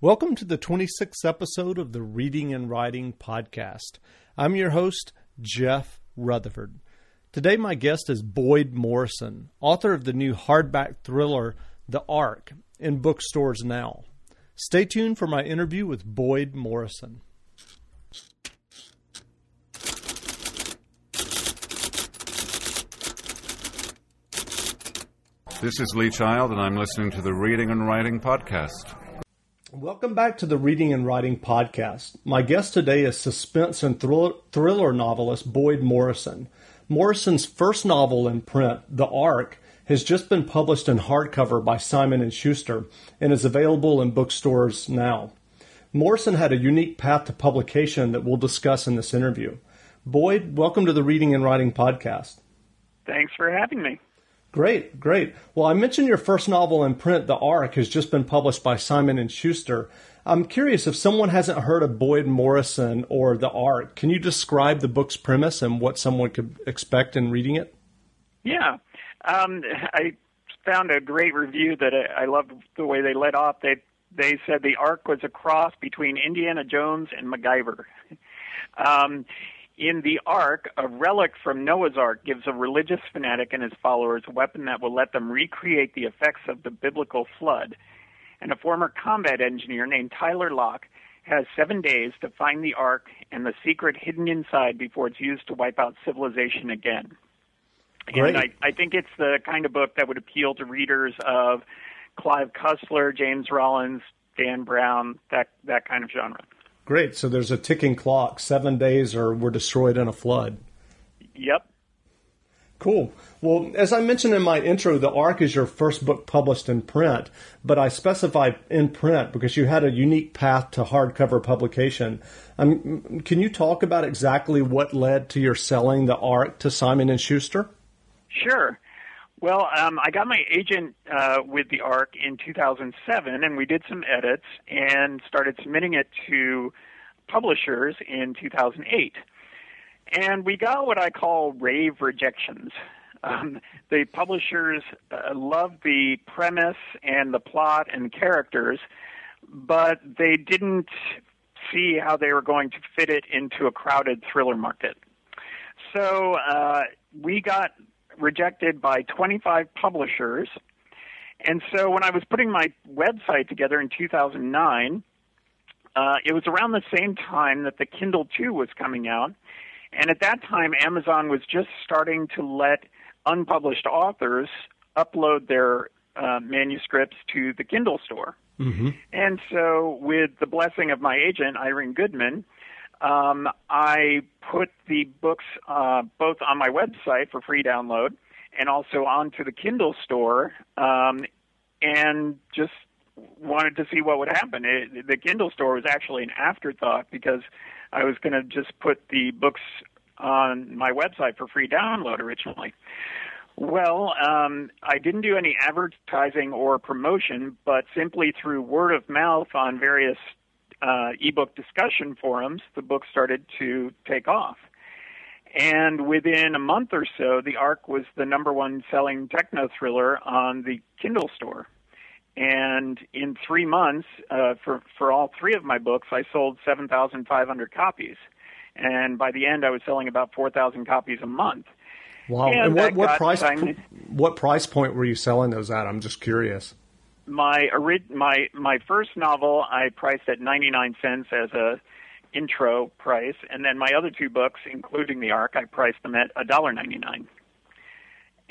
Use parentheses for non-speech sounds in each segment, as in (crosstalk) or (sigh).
Welcome to the 26th episode of the Reading and Writing Podcast. I'm your host, Jeff Rutherford. Today, my guest is Boyd Morrison, author of the new hardback thriller, The Ark, in bookstores now. Stay tuned for my interview with Boyd Morrison. This is Lee Child, and I'm listening to the Reading and Writing Podcast. Welcome back to the Reading and Writing Podcast. My guest today is suspense and thriller novelist Boyd Morrison. Morrison's first novel in print, The Ark, has just been published in hardcover by Simon & Schuster and is available in bookstores now. Morrison had a unique path to publication that we'll discuss in this interview. Boyd, welcome to the Reading and Writing Podcast. Thanks for having me. Great, great. Well, I mentioned your first novel in print, The Ark, has just been published by Simon and Schuster. I'm curious if someone hasn't heard of Boyd Morrison or The Ark, can you describe the book's premise and what someone could expect in reading it? Yeah, um, I found a great review that I, I loved the way they led off. They they said the Ark was a cross between Indiana Jones and MacGyver. (laughs) Um, in the Ark, a relic from Noah's Ark gives a religious fanatic and his followers a weapon that will let them recreate the effects of the biblical flood. And a former combat engineer named Tyler Locke has seven days to find the Ark and the secret hidden inside before it's used to wipe out civilization again. Great. And I, I think it's the kind of book that would appeal to readers of Clive Cussler, James Rollins, Dan Brown, that that kind of genre. Great. So there's a ticking clock. Seven days or we're destroyed in a flood. Yep. Cool. Well, as I mentioned in my intro, The Ark is your first book published in print, but I specified in print because you had a unique path to hardcover publication. Um, can you talk about exactly what led to your selling The Ark to Simon & Schuster? Sure. Well, um, I got my agent uh, with the Ark in 2007, and we did some edits and started submitting it to publishers in 2008. And we got what I call rave rejections. Um, the publishers uh, loved the premise and the plot and characters, but they didn't see how they were going to fit it into a crowded thriller market. So uh, we got rejected by 25 publishers. And so when I was putting my website together in 2009, uh, it was around the same time that the Kindle 2 was coming out. And at that time, Amazon was just starting to let unpublished authors upload their uh, manuscripts to the Kindle store. Mm-hmm. And so, with the blessing of my agent, Irene Goodman, um, I put the books uh, both on my website for free download and also onto the Kindle store, um, and just wanted to see what would happen. It, the Kindle store was actually an afterthought because I was going to just put the books on my website for free download originally. Well, um, I didn't do any advertising or promotion, but simply through word of mouth on various uh, ebook discussion forums, the book started to take off. And within a month or so, The Ark was the number one selling techno thriller on the Kindle store. And in three months, uh, for for all three of my books, I sold 7,500 copies. And by the end, I was selling about 4,000 copies a month. Wow! And, and what, what price what price point were you selling those at? I'm just curious my my my first novel I priced at 99 cents as a intro price, and then my other two books, including the Ark, I priced them at $1.99.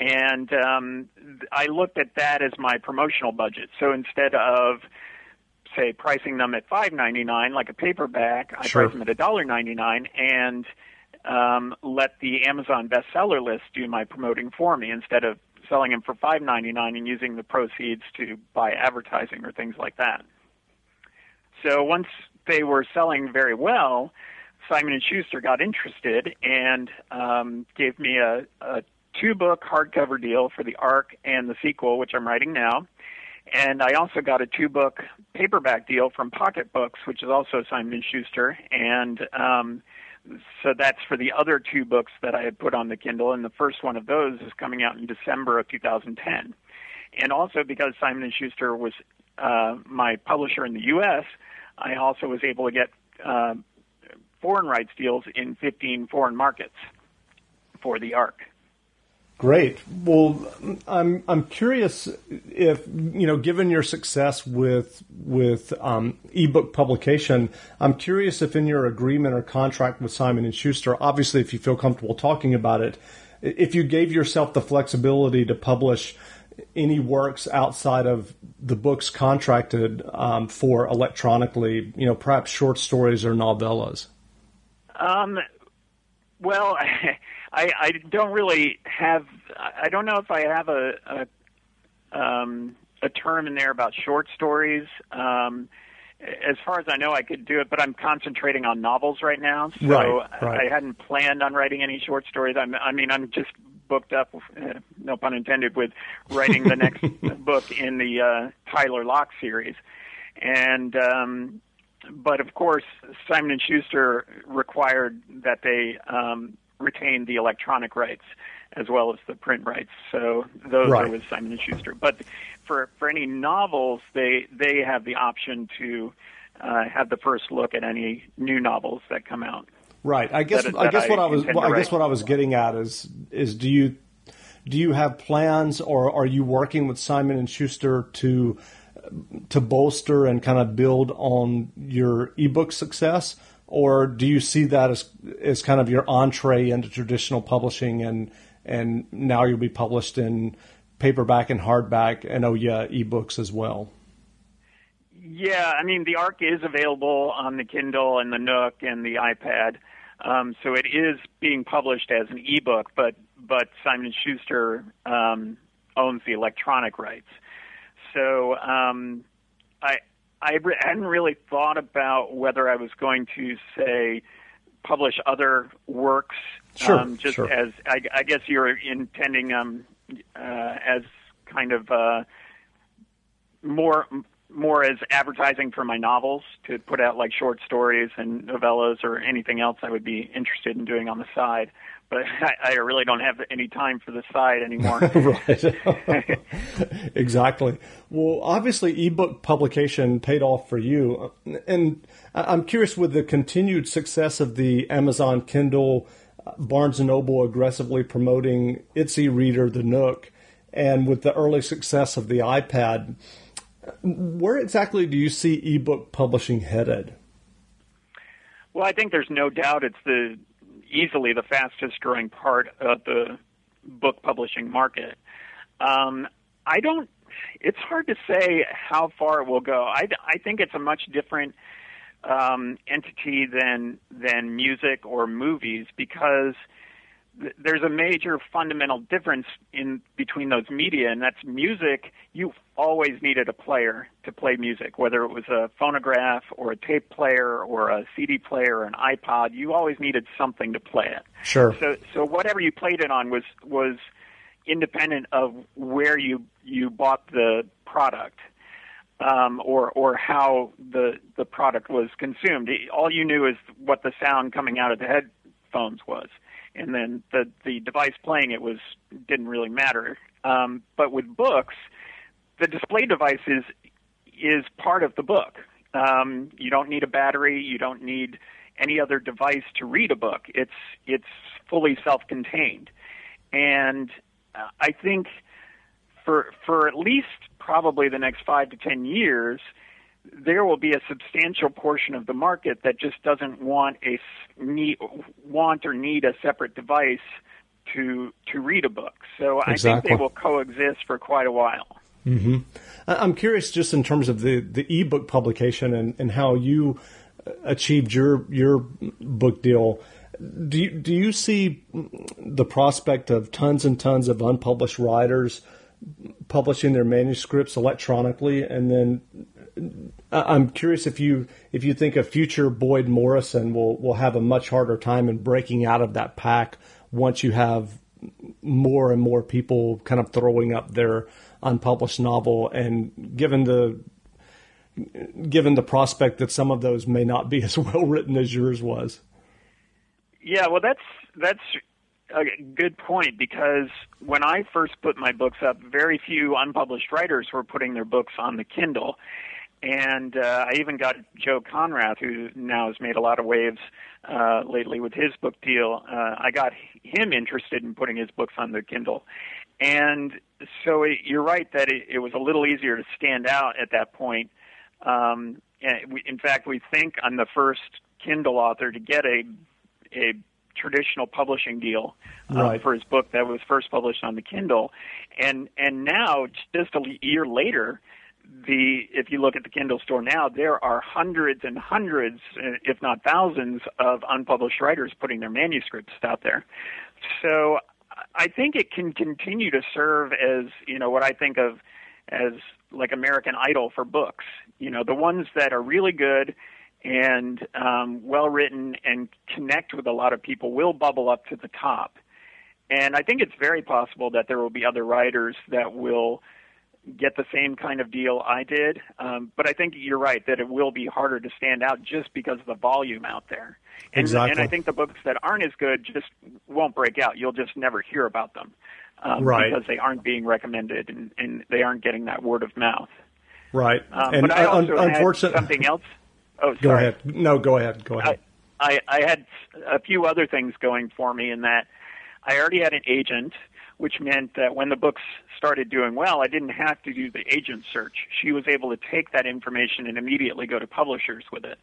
And um, I looked at that as my promotional budget. So instead of say pricing them at $5.99 like a paperback, I sure. priced them at $1.99 and um, let the Amazon bestseller list do my promoting for me instead of selling them for five ninety nine and using the proceeds to buy advertising or things like that. So once they were selling very well, Simon and Schuster got interested and um, gave me a, a two book hardcover deal for the Ark and the sequel, which I'm writing now. And I also got a two book paperback deal from Pocket Books, which is also Simon and Schuster, and um, so that's for the other two books that I had put on the Kindle, and the first one of those is coming out in December of 2010. And also because Simon and Schuster was uh, my publisher in the U.S., I also was able to get uh, foreign rights deals in 15 foreign markets for the Ark. Great. Well, I'm I'm curious if you know, given your success with with um, ebook publication, I'm curious if in your agreement or contract with Simon and Schuster, obviously, if you feel comfortable talking about it, if you gave yourself the flexibility to publish any works outside of the books contracted um, for electronically, you know, perhaps short stories or novellas. Um, well. (laughs) I, I don't really have. I don't know if I have a a, um, a term in there about short stories. Um, as far as I know, I could do it, but I'm concentrating on novels right now, so right, right. I hadn't planned on writing any short stories. I'm, I mean, I'm just booked up, uh, no pun intended, with writing the next (laughs) book in the uh, Tyler Locke series, and um, but of course, Simon and Schuster required that they um, retain the electronic rights as well as the print rights. So those right. are with Simon and Schuster. But for for any novels, they they have the option to uh, have the first look at any new novels that come out. Right. I guess that, I guess what I was well, I guess what I was getting at is is do you do you have plans or are you working with Simon and Schuster to to bolster and kind of build on your ebook success? Or do you see that as as kind of your entree into traditional publishing and and now you'll be published in paperback and hardback and oh yeah ebooks as well? Yeah i mean the ark is available on the kindle and the nook and the ipad. Um, so it is being published as an ebook but but simon schuster um, owns the electronic rights. So um, I I re- hadn't really thought about whether I was going to say publish other works. Sure, um, just sure. as I, I guess you're intending um, uh, as kind of uh, more more as advertising for my novels to put out like short stories and novellas or anything else I would be interested in doing on the side but (laughs) I, I, really don't have any time for the side anymore. (laughs) right. (laughs) exactly. Well, obviously, ebook publication paid off for you. And I'm curious with the continued success of the Amazon Kindle, uh, Barnes & Noble aggressively promoting its e-reader, the Nook, and with the early success of the iPad, where exactly do you see ebook publishing headed? Well, I think there's no doubt it's the easily the fastest growing part of the book publishing market. Um, I don't. It's hard to say how far it will go. I, I think it's a much different um, entity than than music or movies because there's a major fundamental difference in between those media, and that's music. You always needed a player to play music, whether it was a phonograph or a tape player or a CD player or an iPod. You always needed something to play it. Sure. So, so whatever you played it on was was independent of where you you bought the product. Um, or or how the the product was consumed. All you knew is what the sound coming out of the headphones was and then the the device playing it was didn't really matter. Um, but with books, the display device is is part of the book. Um, you don't need a battery. You don't need any other device to read a book. It's it's fully self-contained, and uh, I think for for at least probably the next five to ten years, there will be a substantial portion of the market that just doesn't want a need, want or need a separate device to to read a book. So exactly. I think they will coexist for quite a while. Mm-hmm. I'm curious, just in terms of the the ebook publication and, and how you achieved your your book deal. Do you, do you see the prospect of tons and tons of unpublished writers publishing their manuscripts electronically and then I'm curious if you if you think a future Boyd Morrison will will have a much harder time in breaking out of that pack once you have more and more people kind of throwing up their unpublished novel and given the given the prospect that some of those may not be as (laughs) well written as yours was. Yeah, well that's that's a good point because when I first put my books up, very few unpublished writers were putting their books on the Kindle. And uh, I even got Joe Konrath, who now has made a lot of waves uh, lately with his book deal. Uh, I got him interested in putting his books on the Kindle. And so it, you're right that it, it was a little easier to stand out at that point. Um, and we, in fact, we think I'm the first Kindle author to get a a traditional publishing deal uh, right. for his book that was first published on the Kindle, and and now just a year later, the if you look at the Kindle store now, there are hundreds and hundreds, if not thousands, of unpublished writers putting their manuscripts out there. So I think it can continue to serve as you know what I think of as like American Idol for books. You know, the ones that are really good and um, well written and connect with a lot of people will bubble up to the top. And I think it's very possible that there will be other writers that will get the same kind of deal I did. Um, but I think you're right that it will be harder to stand out just because of the volume out there. And, exactly. and I think the books that aren't as good just won't break out. You'll just never hear about them. Um, right. Because they aren't being recommended and, and they aren't getting that word of mouth. Right. Um, and but I also un- had unfortunately, something else. (laughs) Oh, sorry. Go ahead. No, go ahead. Go ahead. I, I, I had a few other things going for me in that I already had an agent, which meant that when the books started doing well, I didn't have to do the agent search. She was able to take that information and immediately go to publishers with it.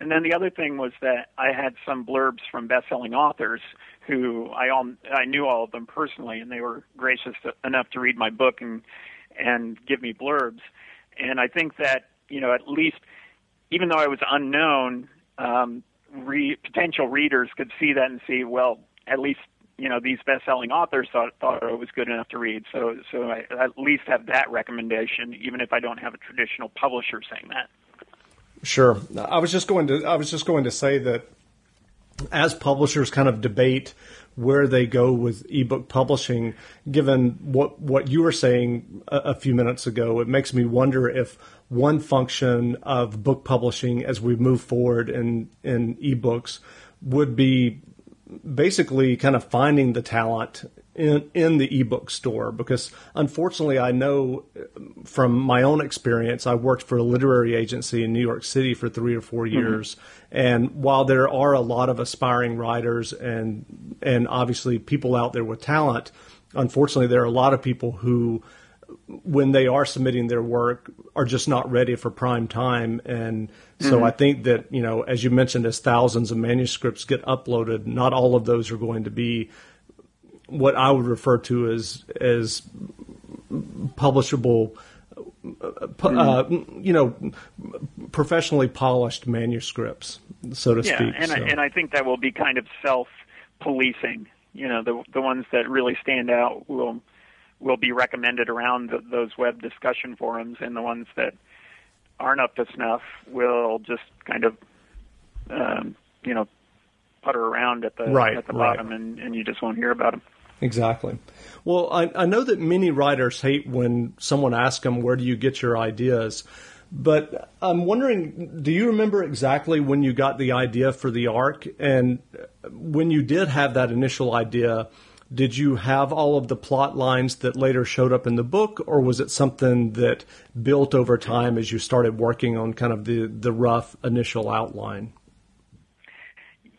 And then the other thing was that I had some blurbs from best-selling authors who I all I knew all of them personally, and they were gracious to, enough to read my book and and give me blurbs. And I think that you know at least even though I was unknown, um, re- potential readers could see that and see well at least you know these best-selling authors thought thought it was good enough to read. So so I at least have that recommendation, even if I don't have a traditional publisher saying that. Sure. I was just going to I was just going to say that as publishers kind of debate where they go with ebook publishing, given what what you were saying a, a few minutes ago, it makes me wonder if one function of book publishing as we move forward in in ebooks would be basically kind of finding the talent in in the ebook store because unfortunately I know from my own experience I worked for a literary agency in New York City for 3 or 4 years mm-hmm. and while there are a lot of aspiring writers and and obviously people out there with talent unfortunately there are a lot of people who when they are submitting their work are just not ready for prime time and so mm-hmm. I think that you know as you mentioned as thousands of manuscripts get uploaded not all of those are going to be what I would refer to as as publishable, uh, you know, professionally polished manuscripts, so to yeah, speak. and so. I, and I think that will be kind of self policing. You know, the the ones that really stand out will will be recommended around the, those web discussion forums, and the ones that aren't up to snuff will just kind of, um, you know, putter around at the right, at the right. bottom, and, and you just won't hear about them. Exactly. Well, I, I know that many writers hate when someone asks them, Where do you get your ideas? But I'm wondering, do you remember exactly when you got the idea for the Ark? And when you did have that initial idea, did you have all of the plot lines that later showed up in the book, or was it something that built over time as you started working on kind of the, the rough initial outline?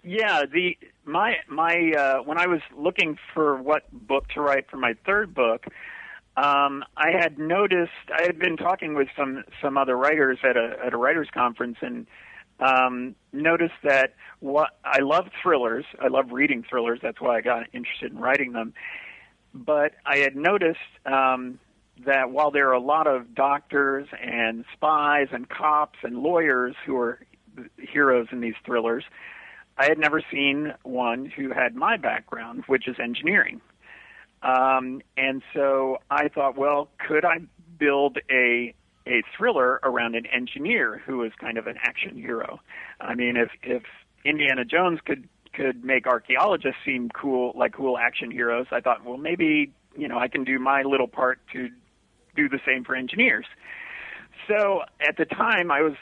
Yeah, the my my uh, when I was looking for what book to write for my third book, um, I had noticed I had been talking with some some other writers at a at a writers conference and um, noticed that what I love thrillers. I love reading thrillers. That's why I got interested in writing them. But I had noticed um, that while there are a lot of doctors and spies and cops and lawyers who are heroes in these thrillers, I had never seen one who had my background, which is engineering. Um, and so I thought, well, could I build a a thriller around an engineer who is kind of an action hero? I mean, if if Indiana Jones could could make archaeologists seem cool, like cool action heroes, I thought, well, maybe you know I can do my little part to do the same for engineers. So at the time, I was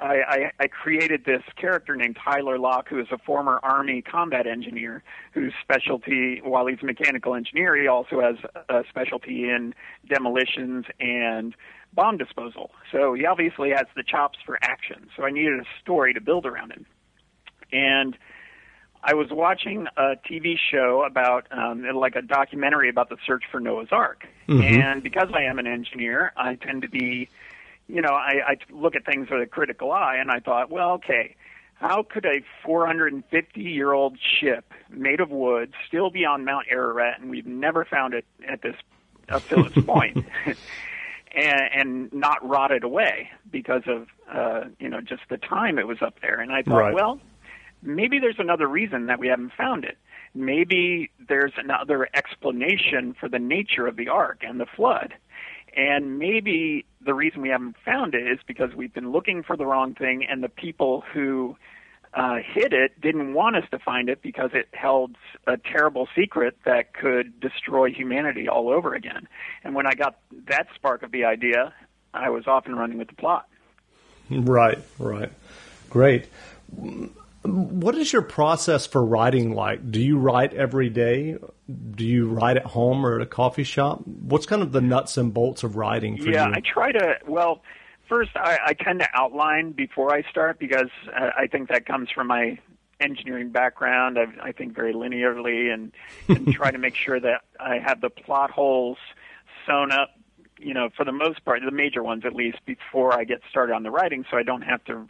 I, I, I created this character named Tyler Locke, who is a former Army combat engineer, whose specialty, while he's a mechanical engineer, he also has a specialty in demolitions and bomb disposal. So he obviously has the chops for action. So I needed a story to build around him. And I was watching a TV show about, um, like a documentary about the search for Noah's Ark. Mhm. And because I am an engineer, I tend to be, you know, I, I look at things with a critical eye, and I thought, well, okay, how could a 450 year old ship made of wood still be on Mount Ararat, and we've never found it at this up this (laughs) point, (laughs) and, and not rotted away because of, uh, you know, just the time it was up there? And I thought, Right. well, maybe there's another reason that we haven't found it. Maybe there's another explanation for the nature of the ark and the flood. And maybe the reason we haven't found it is because we've been looking for the wrong thing, and the people who uh, hid it didn't want us to find it because it held a terrible secret that could destroy humanity all over again. And when I got that spark of the idea, I was off and running with the plot. Right, right. Great. What is your process for writing like? Do you write every day? Do you write at home or at a coffee shop? What's kind of the nuts and bolts of writing for yeah, you? Yeah, I try to. Well, first I, I tend to outline before I start because uh, I think that comes from my engineering background. I, I think very linearly and, and (laughs) try to make sure that I have the plot holes sewn up. You know, for the most part, the major ones at least, before I get started on the writing, so I don't have to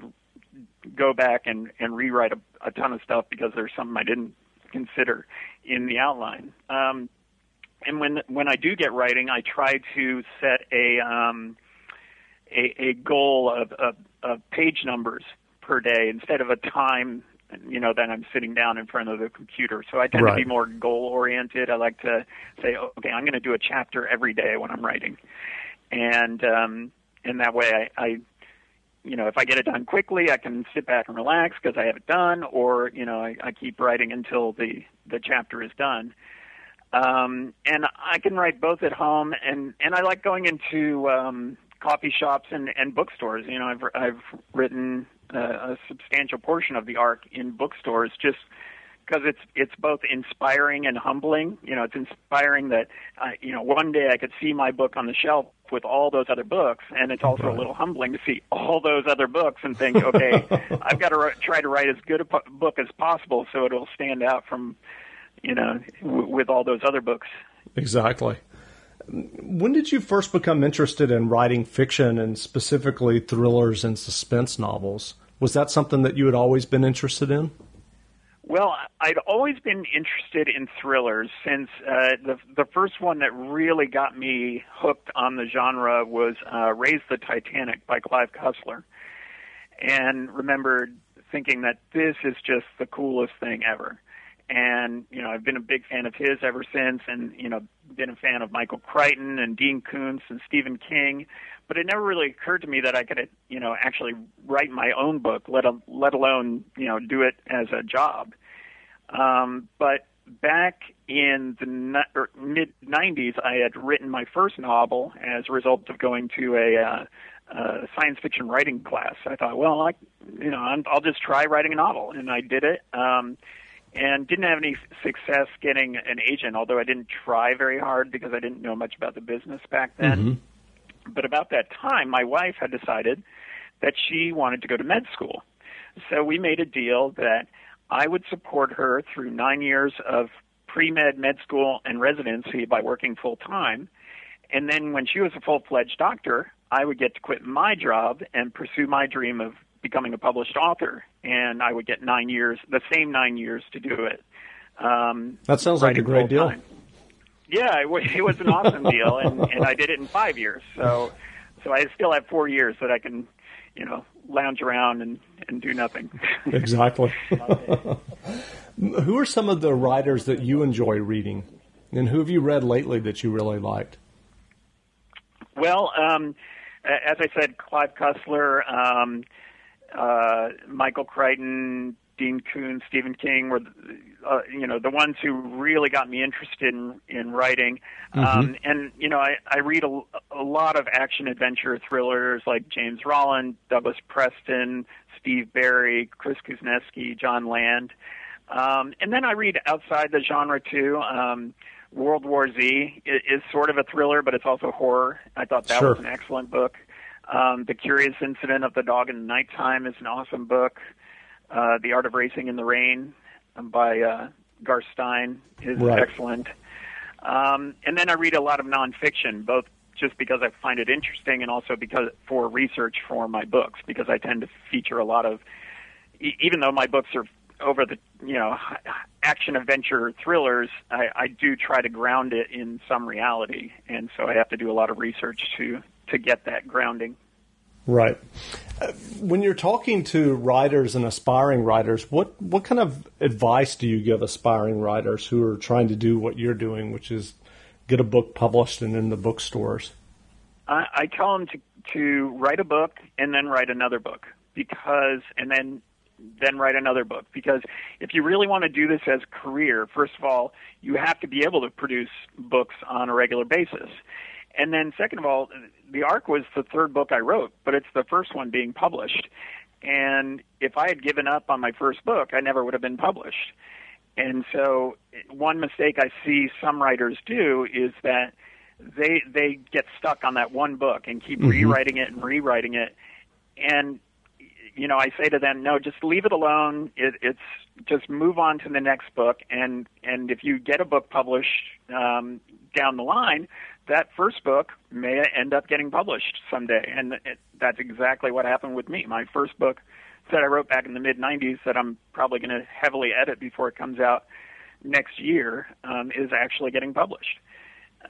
go back and, and rewrite a, a ton of stuff because there's something I didn't consider in the outline. Um, and when when I do get writing, I try to set a um, a, a goal of, of, of page numbers per day instead of a time you know that I'm sitting down in front of the computer. So I tend Right. to be more goal oriented. I like to say, okay, I'm going to do a chapter every day when I'm writing, and um, and that way I, I you know, if I get it done quickly, I can sit back and relax because I have it done, or you know, I, I keep writing until the the chapter is done. Um, and I can write both at home, and and I like going into um, coffee shops and and bookstores. You know, I've I've written uh, a substantial portion of the Ark in bookstores just because it's it's both inspiring and humbling. You know, it's inspiring that uh, you know one day I could see my book on the shelf with all those other books, and it's also a little humbling to see all those other books and think, okay, (laughs) I've got to try to write as good a po- book as possible so it'll stand out from you know w- with all those other books. Exactly. When did you first become interested in writing fiction and specifically thrillers and suspense novels? Was that something that you had always been interested in? Well, I'd always been interested in thrillers since uh, the the first one that really got me hooked on the genre was uh, "Raise the Titanic" by Clive Cussler, and remembered thinking that this is just the coolest thing ever. And you know, I've been a big fan of his ever since, and you know, been a fan of Michael Crichton and Dean Koontz and Stephen King. But it never really occurred to me that I could, you know, actually write my own book, let a, let alone you know do it as a job. Um, but back in the er, mid '90s, I had written my first novel as a result of going to a uh, uh, science fiction writing class. I thought, well, I, you know, I'm, I'll just try writing a novel, and I did it. Um, and didn't have any success getting an agent, although I didn't try very hard because I didn't know much about the business back then. Mm-hmm. But about that time, my wife had decided that she wanted to go to med school. So we made a deal that I would support her through nine years of pre med, med school, and residency by working full time. And then when she was a full fledged doctor, I would get to quit my job and pursue my dream of becoming a published author. And I would get nine years, the same nine years to do it. Um, That sounds like a great deal. full-time. Yeah, it was, it was an awesome (laughs) deal, and, and I did it in five years. So, so I still have four years that I can, you know, lounge around and, and do nothing. (laughs) Exactly. who are some of the writers that you enjoy reading? And who have you read lately that you really liked? well, um, as I said, Clive Cussler, um, uh, Michael Crichton, Dean Koontz, Stephen King were, uh, you know, the ones who really got me interested in in writing. Mm-hmm. Um, and you know, I I read a, a lot of action adventure thrillers like James Rollin, Douglas Preston, Steve Berry, Chris Kuzneski, Jon Land. Um, and then I read outside the genre too. Um, World War Z is, is sort of a thriller, but it's also horror. I thought that sure. was an excellent book. Um, the Curious Incident of the Dog in the Nighttime is an awesome book. Uh, the Art of Racing in the Rain um, by uh, Garth Stein is right. excellent. Um, and then I read a lot of nonfiction, both just because I find it interesting and also because for research for my books, because I tend to feature a lot of, even though my books are over the you know action adventure thrillers, I, I do try to ground it in some reality, and so I have to do a lot of research to to get that grounding. Right. Uh, when you're talking to writers and aspiring writers, what what kind of advice do you give aspiring writers who are trying to do what you're doing, which is get a book published and in the bookstores? I, I tell them to to write a book and then write another book because and then then write another book because if you really want to do this as a career first of all you have to be able to produce books on a regular basis and then second of all the ark was the third book i wrote but it's the first one being published and if i had given up on my first book i never would have been published and so one mistake i see some writers do is that they they get stuck on that one book and keep mm-hmm. rewriting it and rewriting it and you know, I say to them, no, just leave it alone. It, it's just move on to the next book, and and if you get a book published um, down the line, that first book may end up getting published someday, and it, that's exactly what happened with me. My first book that I wrote back in the mid '90s that I'm probably going to heavily edit before it comes out next year um, is actually getting published.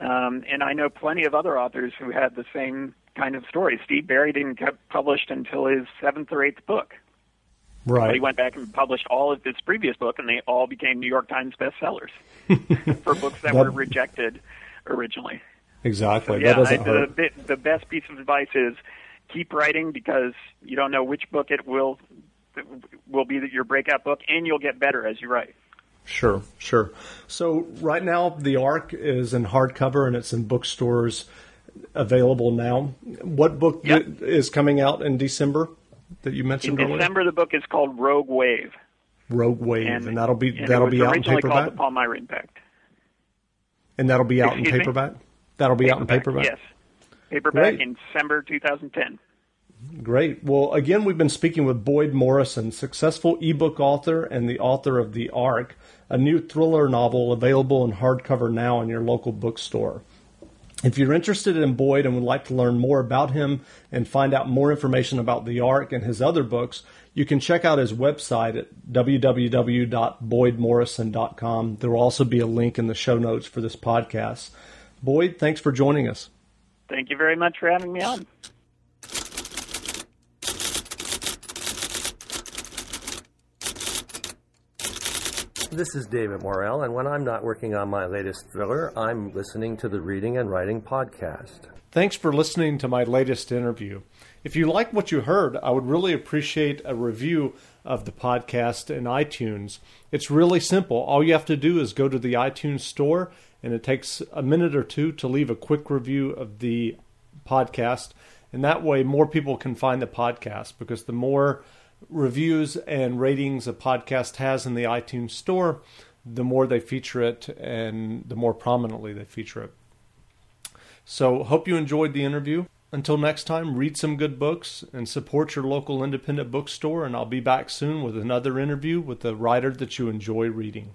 Um, and I know plenty of other authors who had the same kind of story. Steve Berry didn't get published until his seventh or eighth book. Right. But he went back and published all of his previous book, and they all became New York Times bestsellers (laughs) for books that, that, were rejected originally. Exactly. So, yeah, I, the, the best piece of advice is keep writing because you don't know which book it will will be your breakout book, and you'll get better as you write. Sure, sure. So right now, the Ark is in hardcover and it's in bookstores available now. What book yep. is coming out in December that you mentioned in earlier? December, the book is called Rogue Wave. Rogue Wave, and, and that'll be and that'll be out in paperback. Called the Meier Impact. And that'll be out Excuse in paperback. Me? That'll be paperback, out in paperback. Yes, paperback Great. in December 2010. Great. Well, again, we've been speaking with Boyd Morrison, successful ebook author and the author of The Ark, a new thriller novel available in hardcover now in your local bookstore. If you're interested in Boyd and would like to learn more about him and find out more information about the Ark and his other books, you can check out his website at www.boydmorrison.com. There will also be a link in the show notes for this podcast. Boyd, thanks for joining us. Thank you very much for having me on. This is David Morrell, and when I'm not working on my latest thriller, I'm listening to the Reading and Writing Podcast. Thanks for listening to my latest interview. If you like what you heard, I would really appreciate a review of the podcast in iTunes. It's really simple. All you have to do is go to the iTunes store, and it takes a minute or two to leave a quick review of the podcast. And that way, more people can find the podcast because the more reviews and ratings a podcast has in the iTunes store, the more they feature it and the more prominently they feature it. So, hope you enjoyed the interview. Until next time, read some good books and support your local independent bookstore. And I'll be back soon with another interview with a writer that you enjoy reading.